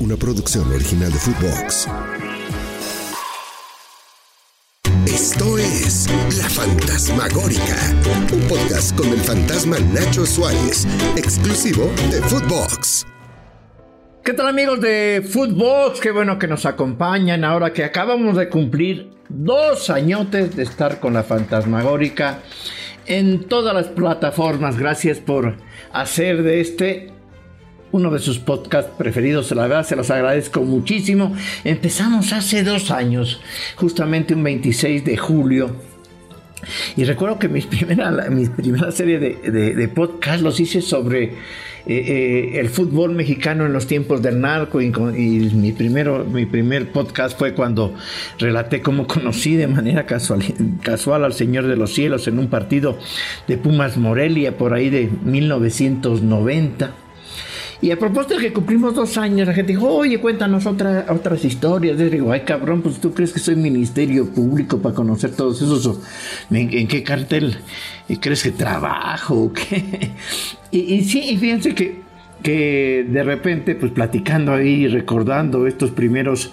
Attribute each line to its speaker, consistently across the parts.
Speaker 1: una producción original de Footbox. Esto es La Fantasmagórica, un podcast con el fantasma Nacho Suárez, exclusivo de Footbox.
Speaker 2: ¿Qué tal amigos de Footbox? Qué bueno que nos acompañan ahora que acabamos de cumplir dos añotes de estar con la Fantasmagórica en todas las plataformas. Gracias por hacer de este uno de sus podcasts preferidos. La verdad, se los agradezco muchísimo. Empezamos hace dos años, justamente un 26 de julio. Y recuerdo que mi primera, mi primera serie de, de, podcast los hice sobre eh, eh, el fútbol mexicano en los tiempos del narco y, mi, primero, mi primer podcast fue cuando relaté cómo conocí de manera casual, casual al Señor de los Cielos en un partido de Pumas Morelia por ahí de 1990. Y a propósito de que cumplimos dos años, la gente dijo, oye, cuéntanos otras historias. Y digo, ay cabrón, pues tú crees que soy ministerio público para conocer todos esos. ¿En, qué cartel crees que trabajo? ¿Qué? Y, sí, y fíjense que, que de repente, pues platicando ahí, recordando estos primeros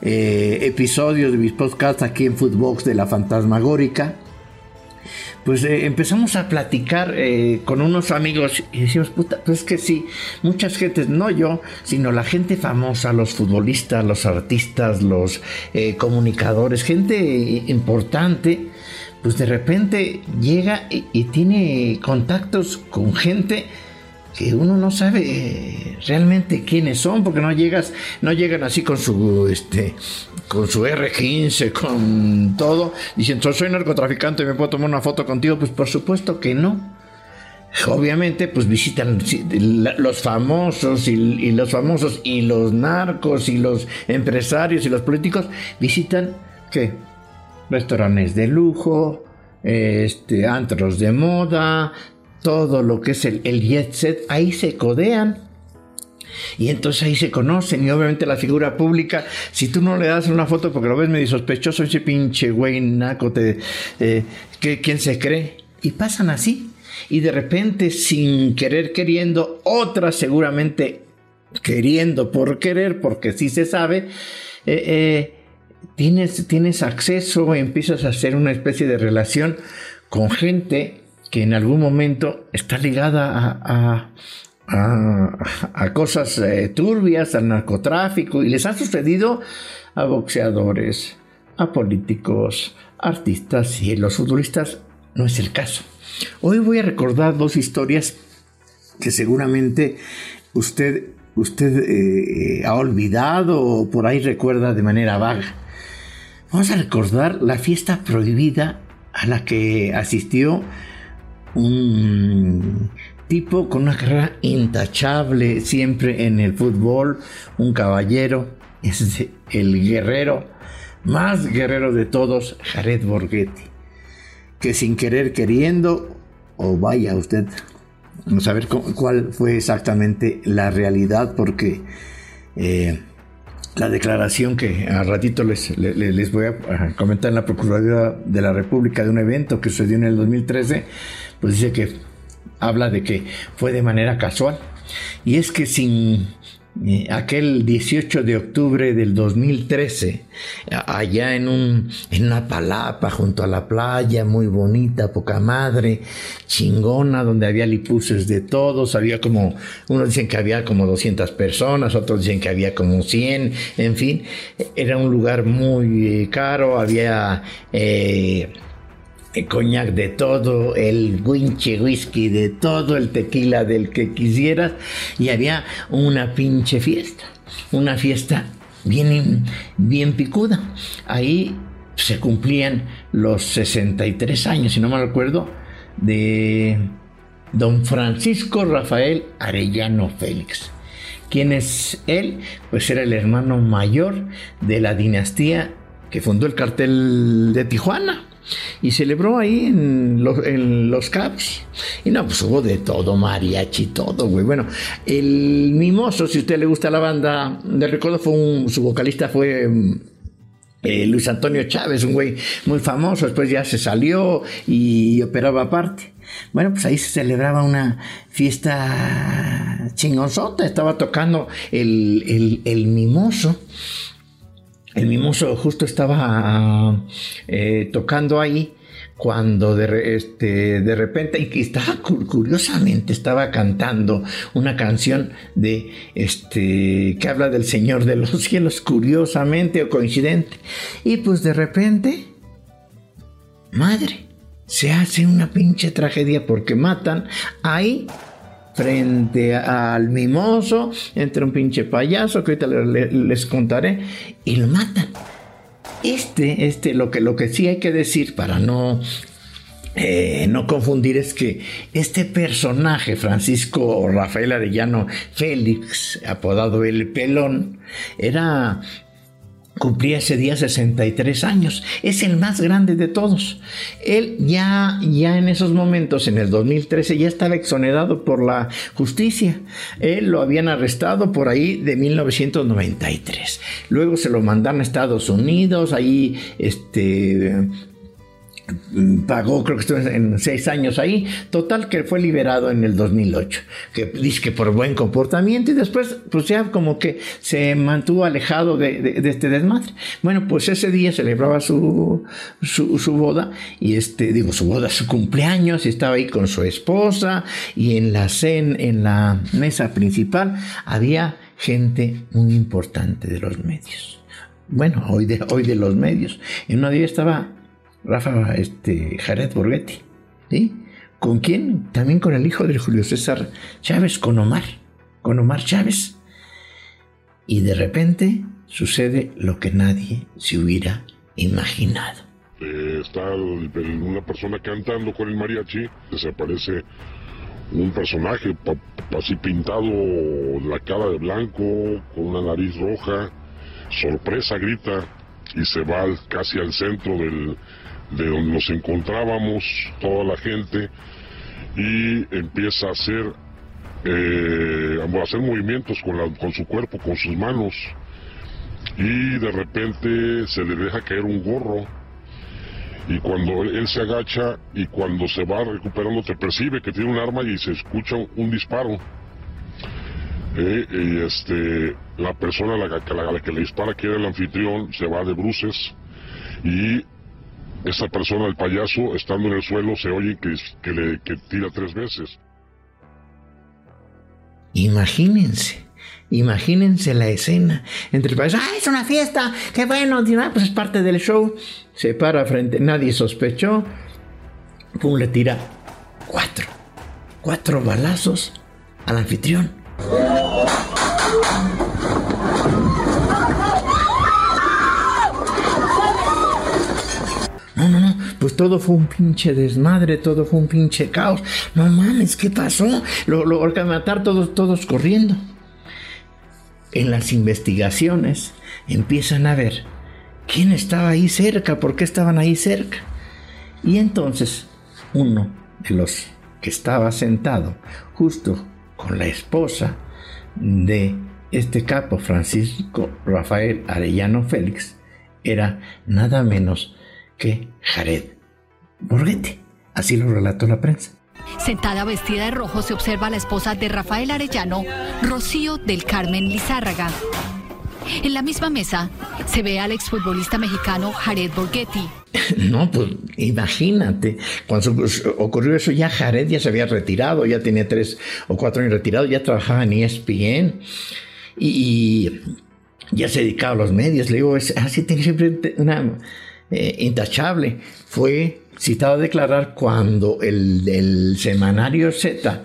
Speaker 2: eh, episodios de mis podcasts aquí en Footbox de la Fantasmagórica pues eh, empezamos a platicar eh, con unos amigos y decimos, puta, pues es que sí, muchas gentes, no yo, sino la gente famosa, los futbolistas, los artistas, los eh, comunicadores, gente importante, pues de repente llega y tiene contactos con gente que uno no sabe realmente quiénes son, porque no llegas, no llegan así con su este con su R15, con todo, diciendo soy narcotraficante, me puedo tomar una foto contigo, pues por supuesto que no. Obviamente, pues visitan los famosos y, y los famosos y los narcos y los empresarios y los políticos visitan ¿qué? restaurantes de lujo, este, antros de moda, todo lo que es el, el jet set, ahí se codean. Y entonces ahí se conocen y obviamente la figura pública, si tú no le das una foto porque lo ves medio sospechoso, ese pinche güey naco, te, eh, ¿quién se cree? Y pasan así. Y de repente, sin querer queriendo, otras seguramente queriendo por querer, porque sí se sabe, eh, eh, tienes, tienes acceso, empiezas a hacer una especie de relación con gente que en algún momento está ligada a, a, cosas eh, turbias, al narcotráfico, y les ha sucedido a boxeadores, a políticos, artistas y los futbolistas no es el caso. Hoy voy a recordar dos historias que seguramente usted, usted eh, ha olvidado o por ahí recuerda de manera vaga. Vamos a recordar la fiesta prohibida a la que asistió un tipo con una carrera intachable siempre en el fútbol, un caballero, es el guerrero, más guerrero de todos, Jared Borghetti, que sin querer queriendo, o vaya usted, vamos a ver cuál fue exactamente la realidad, porque eh, la declaración que a ratito les, les, voy a comentar en la Procuraduría de la República de un evento que sucedió en el 2013, pues dice que habla de que fue de manera casual. Y es que sin eh, aquel 18 de octubre del 2013, allá en, un, en una palapa junto a la playa, muy bonita, poca madre, chingona, donde había lipuses de todos, había como, unos dicen que había como 200 personas, otros dicen que había como 100, en fin, era un lugar muy eh, caro, había... Eh, el coñac de todo, el winche whisky de todo, el tequila del que quisieras, y había una pinche fiesta, una fiesta bien, bien picuda. Ahí se cumplían los 63 años, si no me recuerdo, de don Francisco Rafael Arellano Félix. ¿Quién es él? Pues era el hermano mayor de la dinastía que fundó el cartel de Tijuana y celebró ahí en los, en los Caps. Y no, pues hubo de todo, mariachi, todo, güey. Bueno, el Mimoso, si usted le gusta la banda, de recuerdo fue un, su vocalista fue eh, Luis Antonio Chávez, un güey muy famoso, después ya se salió y operaba aparte. Bueno, pues ahí se celebraba una fiesta chingonzota, estaba tocando el, el, mimoso. El mimoso justo estaba eh, tocando ahí cuando de, este, de repente, y estaba curiosamente, estaba cantando una canción de este que habla del Señor de los cielos, curiosamente o coincidente. Y pues de repente, madre, se hace una pinche tragedia porque matan ahí frente al mimoso, entre un pinche payaso que ahorita les contaré, y lo matan. Este, este, lo que, lo que sí hay que decir para no eh, no confundir es que este personaje, Francisco Rafael Arellano Félix, apodado El Pelón, era cumplía ese día 63 años. Es el más grande de todos. Él ya, ya en esos momentos, en el 2013, ya estaba exonerado por la justicia. Él lo habían arrestado por ahí de 1993. Luego se lo mandaron a Estados Unidos, ahí este pagó, creo que estuvo en seis años ahí, total que fue liberado en el 2008, que dice que por buen comportamiento y después pues ya como que se mantuvo alejado de, este desmadre. Bueno, pues ese día celebraba su, su, boda y este, digo, su boda, su cumpleaños y estaba ahí con su esposa y en la cena, en la mesa principal había gente muy importante de los medios. Bueno, hoy de, hoy de los medios. En una día estaba Rafa este, Jared Borghetti. ¿sí? ¿Con quién? También con el hijo de Julio César Chávez, con Omar, con Omar Chávez. Y de repente sucede lo que nadie se hubiera imaginado.
Speaker 3: Eh, está una persona cantando con el mariachi, desaparece un personaje así pintado la cara de blanco, con una nariz roja, sorpresa grita y se va casi al centro del, de donde nos encontrábamos, toda la gente, y empieza a hacer, eh, a hacer movimientos con, la, con su cuerpo, con sus manos, y de repente se le deja caer un gorro, y cuando él se agacha y cuando se va recuperando te percibe que tiene un arma y se escucha un, disparo. Eh, y este, la persona a la, a la, que le dispara, que era el anfitrión, se va de bruces y esa persona, el payaso, estando en el suelo, se oye que, que le tira tres veces.
Speaker 2: Imagínense, imagínense la escena entre el payaso, ¡ah, es una fiesta! ¡Qué bueno! Pues es parte del show. Se para frente, nadie sospechó. Pum, le tira cuatro, cuatro balazos al anfitrión. Pues todo fue un pinche desmadre, todo fue un pinche caos. No mames, ¿qué pasó? Lo, lo a matar todos, todos corriendo. En las investigaciones empiezan a ver quién estaba ahí cerca, por qué estaban ahí cerca. Y entonces uno de los que estaba sentado justo con la esposa de este capo Francisco Rafael Arellano Félix era nada menos que Jared Borghetti. Así lo relató la prensa.
Speaker 4: Sentada vestida de rojo se observa la esposa de Rafael Arellano, Rocío del Carmen Lizárraga. En la misma mesa se ve al exfutbolista mexicano Jared Borghetti.
Speaker 2: No, pues imagínate, cuando ocurrió eso ya Jared ya se había retirado, ya tenía tres o cuatro años retirado, ya trabajaba en ESPN y, ya se dedicaba a los medios. Le digo, así tiene siempre una eh, intachable. Fue citado a declarar cuando el, semanario Z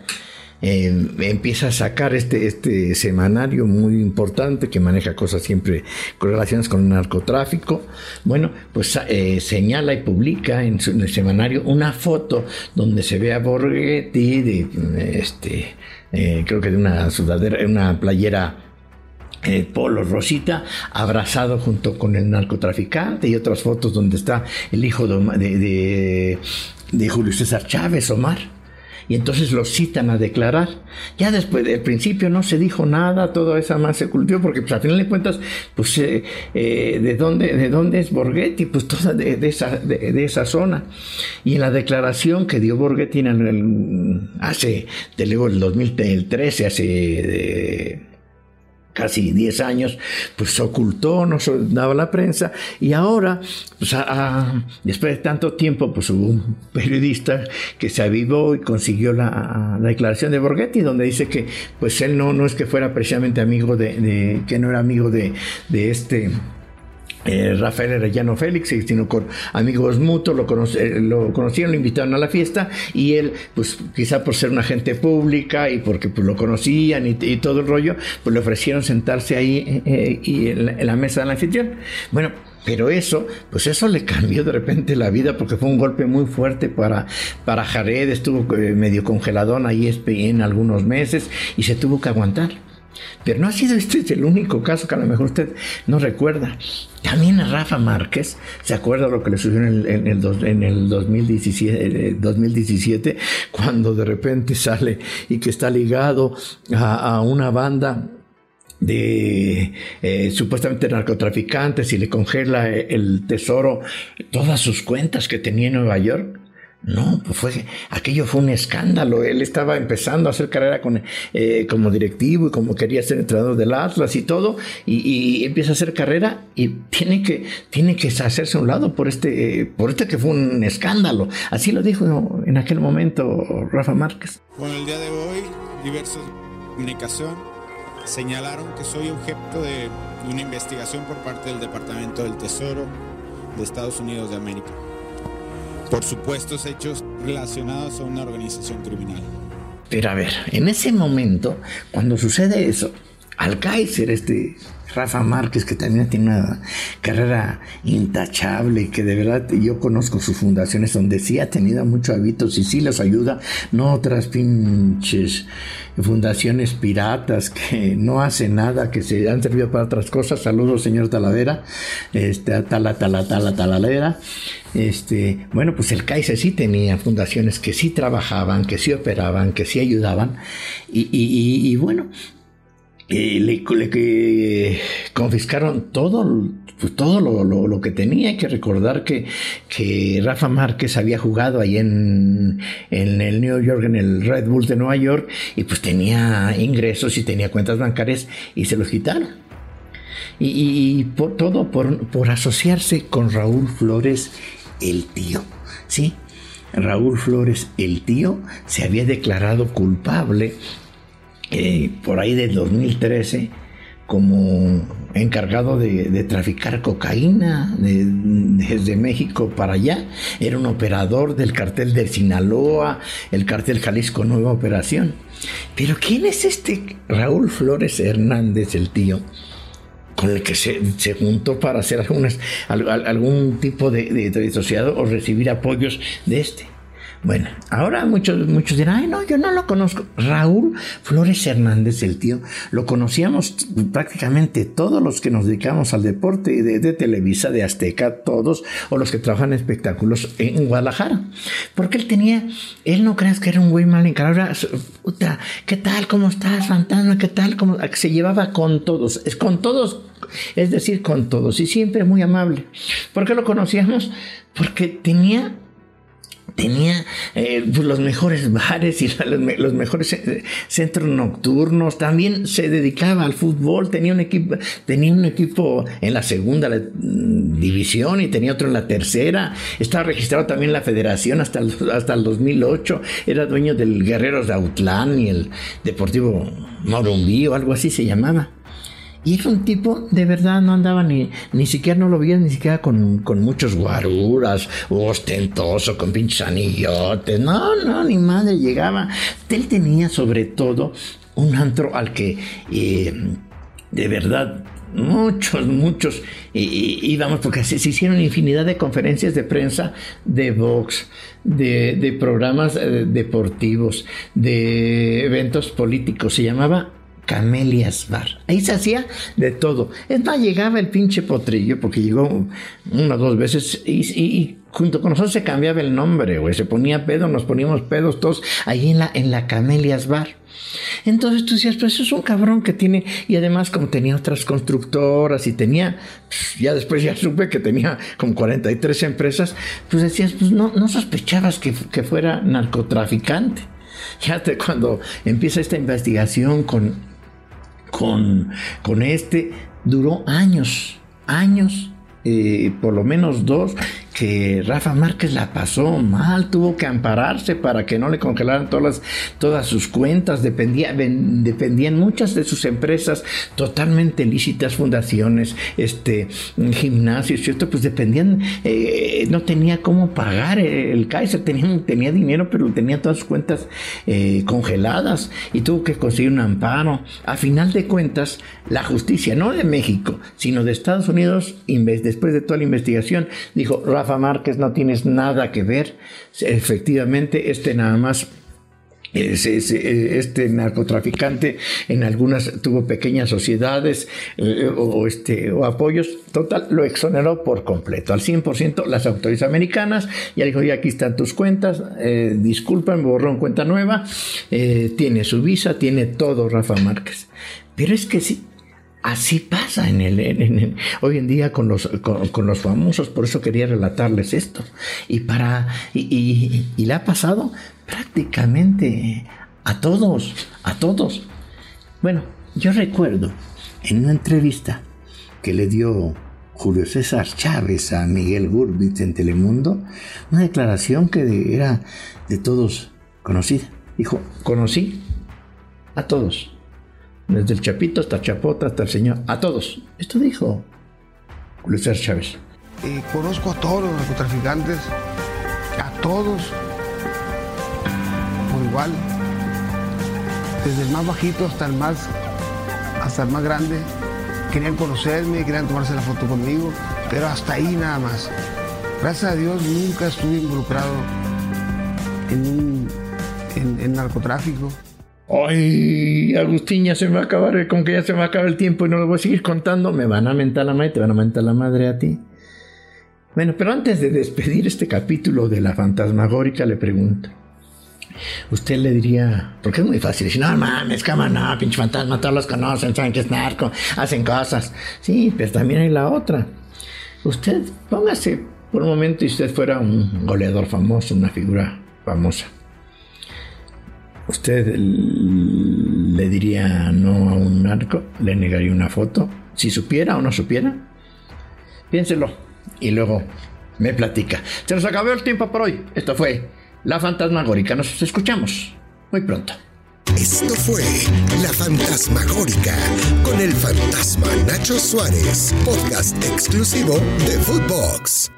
Speaker 2: eh, empieza a sacar este, este semanario muy importante que maneja cosas siempre con relaciones con el narcotráfico. Bueno, pues eh, señala y publica en, su, el semanario una foto donde se ve a Borghetti de este, creo que de una sudadera, una playera eh, Polo Rosita abrazado junto con el narcotraficante y otras fotos donde está el hijo de, de, Julio César Chávez, Omar. y entonces lo citan a declarar. Ya después del principio no se dijo nada, toda esa más se cultivó, porque pues, al final de cuentas, pues eh, eh, ¿de, dónde, ¿de dónde es Borghetti? Pues toda de, esa, de, esa zona. Y en la declaración que dio Borghetti en el, hace, te luego el 2013, hace casi 10 años, pues se ocultó, no daba la prensa, y ahora, pues después de tanto tiempo, pues hubo un periodista que se avivó y consiguió la, declaración de Borghetti, donde dice que pues él no, no es que fuera precisamente amigo de, que no era amigo de, de este eh, Rafael Arellano Félix, sino con amigos mutuos, lo, eh, lo conocieron, lo invitaron a la fiesta y él, pues quizá por ser una agente pública y porque pues, lo conocían y, todo el rollo, pues le ofrecieron sentarse ahí eh, y en, la, mesa del anfitrión. Bueno, pero eso, pues eso le cambió de repente la vida porque fue un golpe muy fuerte para, para Jared, estuvo medio congeladón ahí en algunos meses y se tuvo que aguantar. Pero no ha sido este el único caso que a lo mejor usted no recuerda. También a Rafa Márquez, ¿se acuerda lo que le sucedió en el, en el, 2017, 2017, eh, cuando de repente sale y que está ligado a, una banda de eh, supuestamente narcotraficantes y le congela el tesoro, todas sus cuentas que tenía en Nueva York? No, pues fue, aquello fue un escándalo. Él estaba empezando a hacer carrera con, eh, como directivo y como quería ser entrenador del Atlas y todo, y, empieza a hacer carrera y tiene que, tiene que hacerse a un lado por este, por este que fue un escándalo. Así lo dijo en aquel momento Rafa Márquez.
Speaker 5: Bueno, el día de hoy, diversos comunicación señalaron que soy objeto de una investigación por parte del Departamento del Tesoro de Estados Unidos de América por supuestos hechos relacionados a una organización criminal.
Speaker 2: Pero a ver, en ese momento, cuando sucede eso, al Kaiser, este Rafa Márquez, que también tiene una carrera intachable y que de verdad yo conozco sus fundaciones donde sí ha tenido muchos hábitos y sí les ayuda, no otras pinches fundaciones piratas que no hacen nada, que se han servido para otras cosas. Saludos, señor Taladera, este, tala, tala, tala, taladera. Este, bueno, pues el Kaiser sí tenía fundaciones que sí trabajaban, que sí operaban, que sí ayudaban. Y, y bueno, y le, le, confiscaron todo, pues todo lo, lo, que tenía. Hay que recordar que, que Rafa Márquez había jugado ahí en, en, el New York, en el Red Bull de Nueva York, y pues tenía ingresos y tenía cuentas bancarias y se los quitaron. Y, y por todo por, por asociarse con Raúl Flores, el tío. ¿Sí? Raúl Flores, el tío, se había declarado culpable por ahí del 2013 como encargado de, traficar cocaína desde México para allá. Era un operador del cartel de Sinaloa, el cartel Jalisco Nueva Operación. Pero ¿quién es este Raúl Flores Hernández, el tío? con el que se, juntó para hacer algún tipo de, de, o recibir apoyos de este. Bueno, ahora muchos, muchos dirán, ay, no, yo no lo conozco. Raúl Flores Hernández, el tío, lo conocíamos prácticamente todos los que nos dedicamos al deporte de, de Televisa, de Azteca, todos, o los que trabajan en espectáculos en Guadalajara. Porque él tenía, él no creas que era un güey mal encarado, puta, ¿qué tal? ¿Cómo estás, fantasma? ¿Qué tal? ¿Cómo? Se llevaba con todos, es con todos, es decir, con todos, y siempre muy amable. ¿Por qué lo conocíamos? Porque tenía tenía eh, pues, los mejores bares y los, mejores eh, centros nocturnos. También se dedicaba al fútbol. Tenía un equipo, tenía un equipo en la segunda mm, división y tenía otro en la tercera. Estaba registrado también en la federación hasta el, hasta el 2008. Era dueño del Guerreros de Autlán y el Deportivo Morumbí o algo así se llamaba. Y es un tipo, de verdad, no andaba ni, ni siquiera, no lo veía ni siquiera con, muchos guaruras, ostentoso, con pinches anillotes. No, no, ni madre, llegaba. Él tenía sobre todo un antro al que, eh, de verdad, muchos, muchos íbamos, porque se, hicieron infinidad de conferencias de prensa, de box, de, de programas eh, deportivos, de eventos políticos. Se llamaba Camelias Bar. Ahí se hacía de todo. Es más, llegaba el pinche potrillo, porque llegó una o dos veces y, junto con nosotros se cambiaba el nombre, güey. Se ponía pedo, nos poníamos pedos todos ahí en la, en la Camelias Bar. Entonces tú decías, pues es un cabrón que tiene, y además como tenía otras constructoras y tenía, ya después ya supe que tenía como 43 empresas, pues decías, pues no, no sospechabas que, que fuera narcotraficante. Ya te, cuando empieza esta investigación con, con, con este, duró años, años eh, por lo menos dos, que Rafa Márquez la pasó mal, tuvo que ampararse para que no le congelaran todas, todas sus cuentas, dependía, dependían muchas de sus empresas totalmente lícitas, fundaciones, este, gimnasios, esto pues dependían, eh, no tenía cómo pagar el Kaiser, tenía, tenía dinero, pero tenía todas sus cuentas eh, congeladas y tuvo que conseguir un amparo. A final de cuentas, la justicia, no de México, sino de Estados Unidos, después de toda la investigación, dijo, Rafa Márquez, no tienes nada que ver. Efectivamente, este nada más este narcotraficante en algunas tuvo pequeñas sociedades eh, o, este, o apoyos, total, lo exoneró por completo, al 100% las autoridades americanas, ya dijo, ya aquí están tus cuentas, eh, disculpen, borró en cuenta nueva, eh, tiene su visa, tiene todo Rafa Márquez. Pero es que sí, Así pasa en el, hoy en día con los, con, los famosos, por eso quería relatarles esto. Y para y, y, le ha pasado prácticamente a todos, a todos. Bueno, yo recuerdo en una entrevista que le dio Julio César Chávez a Miguel Gurbitz en Telemundo, una declaración que era de todos conocida. Dijo, conocí a todos desde el Chapito hasta Chapota, hasta el señor, a todos. Esto dijo Luis Chávez.
Speaker 6: Conozco a todos los narcotraficantes, a todos, por igual, desde el más bajito hasta el más, hasta el más grande. Querían conocerme, querían tomarse la foto conmigo, pero hasta ahí nada más. Gracias a Dios nunca estuve involucrado en, en narcotráfico.
Speaker 2: Ay, Agustín, ya se me va a acabar, con que ya se me va a acabar el tiempo y no lo voy a seguir contando, me van a mentar la madre, te van a mentar la madre a ti. Bueno, pero antes de despedir este capítulo de la fantasmagórica, le pregunto. Usted le diría, porque es muy fácil decir, no mames, cama, no, pinche fantasma, todos los conocen, saben que es narco, hacen cosas. Sí, pero también hay la otra. Usted, póngase por un momento y usted fuera un goleador famoso, una figura famosa. ¿Usted le diría no a un narco? ¿Le negaría una foto? Si supiera o no supiera. Piénselo y luego me platica. Se nos acabó el tiempo por hoy. Esto fue La Fantasmagórica. Nos escuchamos muy pronto.
Speaker 1: Esto fue La Fantasmagórica con el fantasma Nacho Suárez, podcast exclusivo de Footbox.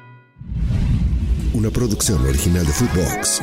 Speaker 1: Una producción original de Footbox.